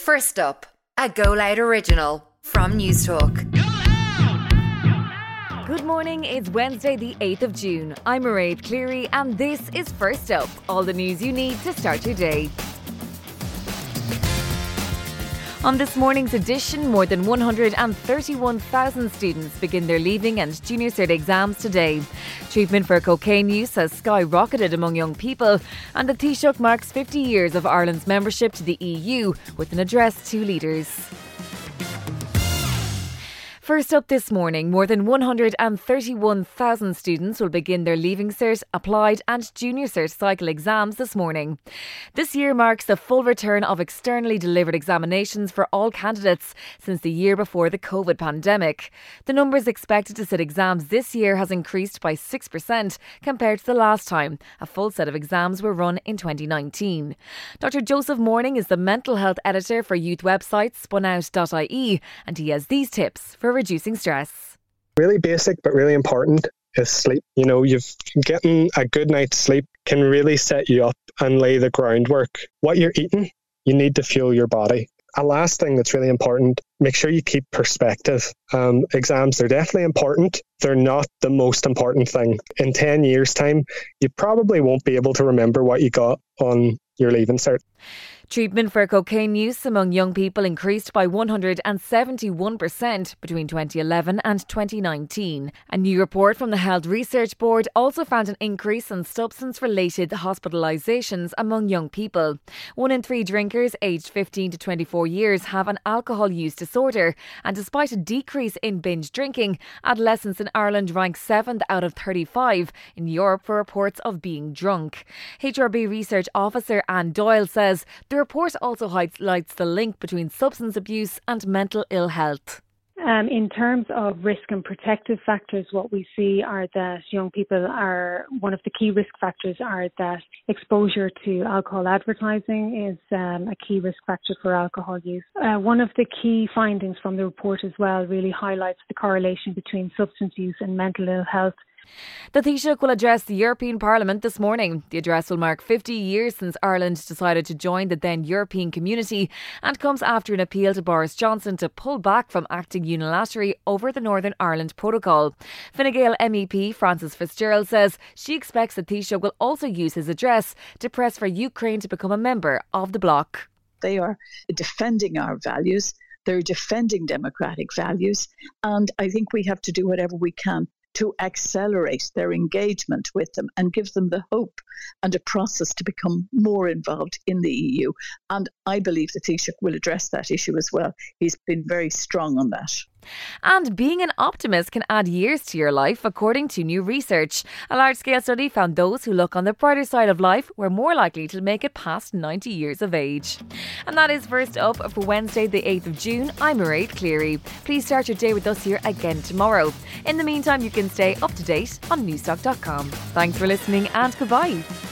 First up, a Go Loud original from Newstalk. Good morning, it's Wednesday, the 8th of June. I'm Mairead Cleary, and this is First Up all the news you need to start your day. On this morning's edition, more than 131,000 students begin their leaving and junior cert exams today. Treatment for cocaine use has skyrocketed among young people, and the Taoiseach marks 50 years of Ireland's membership to the EU with an address to leaders. First up this morning, more than 131,000 students will begin their Leaving Cert, Applied and Junior Cert cycle exams this morning. This year marks the full return of externally delivered examinations for all candidates since the year before the COVID pandemic. The numbers expected to sit exams this year has increased by 6% compared to the last time a full set of exams were run in 2019. Dr. Joseph Morning is the mental health editor for youth website spunout.ie and he has these tips for reducing stress. Really basic but really important is sleep. You know, you've getting a good night's sleep can really set you up and lay the groundwork. What you're eating, you need to fuel your body. A last thing that's really important, make sure you keep perspective. Um, exams, they're definitely important. They're not the most important thing. In 10 years' time, you probably won't be able to remember what you got on your leaving cert. Treatment for cocaine use among young people increased by 171% between 2011 and 2019. A new report from the Health Research Board also found an increase in substance related hospitalisations among young people. One in three drinkers aged 15 to 24 years have an alcohol use disorder, and despite a decrease in binge drinking, adolescents in Ireland rank 7th out of 35 in Europe for reports of being drunk. HRB Research Officer Anne Doyle says the report also highlights the link between substance abuse and mental ill health. Um, in terms of risk and protective factors, what we see are that young people are one of the key risk factors are that exposure to alcohol advertising is um, a key risk factor for alcohol use. Uh, one of the key findings from the report as well really highlights the correlation between substance use and mental ill health the Taoiseach will address the European Parliament this morning. The address will mark 50 years since Ireland decided to join the then European community and comes after an appeal to Boris Johnson to pull back from acting unilaterally over the Northern Ireland Protocol. Fine Gael MEP Frances Fitzgerald says she expects the Taoiseach will also use his address to press for Ukraine to become a member of the bloc. They are defending our values. They're defending democratic values. And I think we have to do whatever we can to accelerate their engagement with them and give them the hope and a process to become more involved in the EU. And I believe the Taoiseach will address that issue as well. He's been very strong on that. And being an optimist can add years to your life, according to new research. A large scale study found those who look on the brighter side of life were more likely to make it past 90 years of age. And that is first up for Wednesday, the 8th of June. I'm Mairead Cleary. Please start your day with us here again tomorrow. In the meantime, you can stay up to date on newstalk.com. Thanks for listening and goodbye.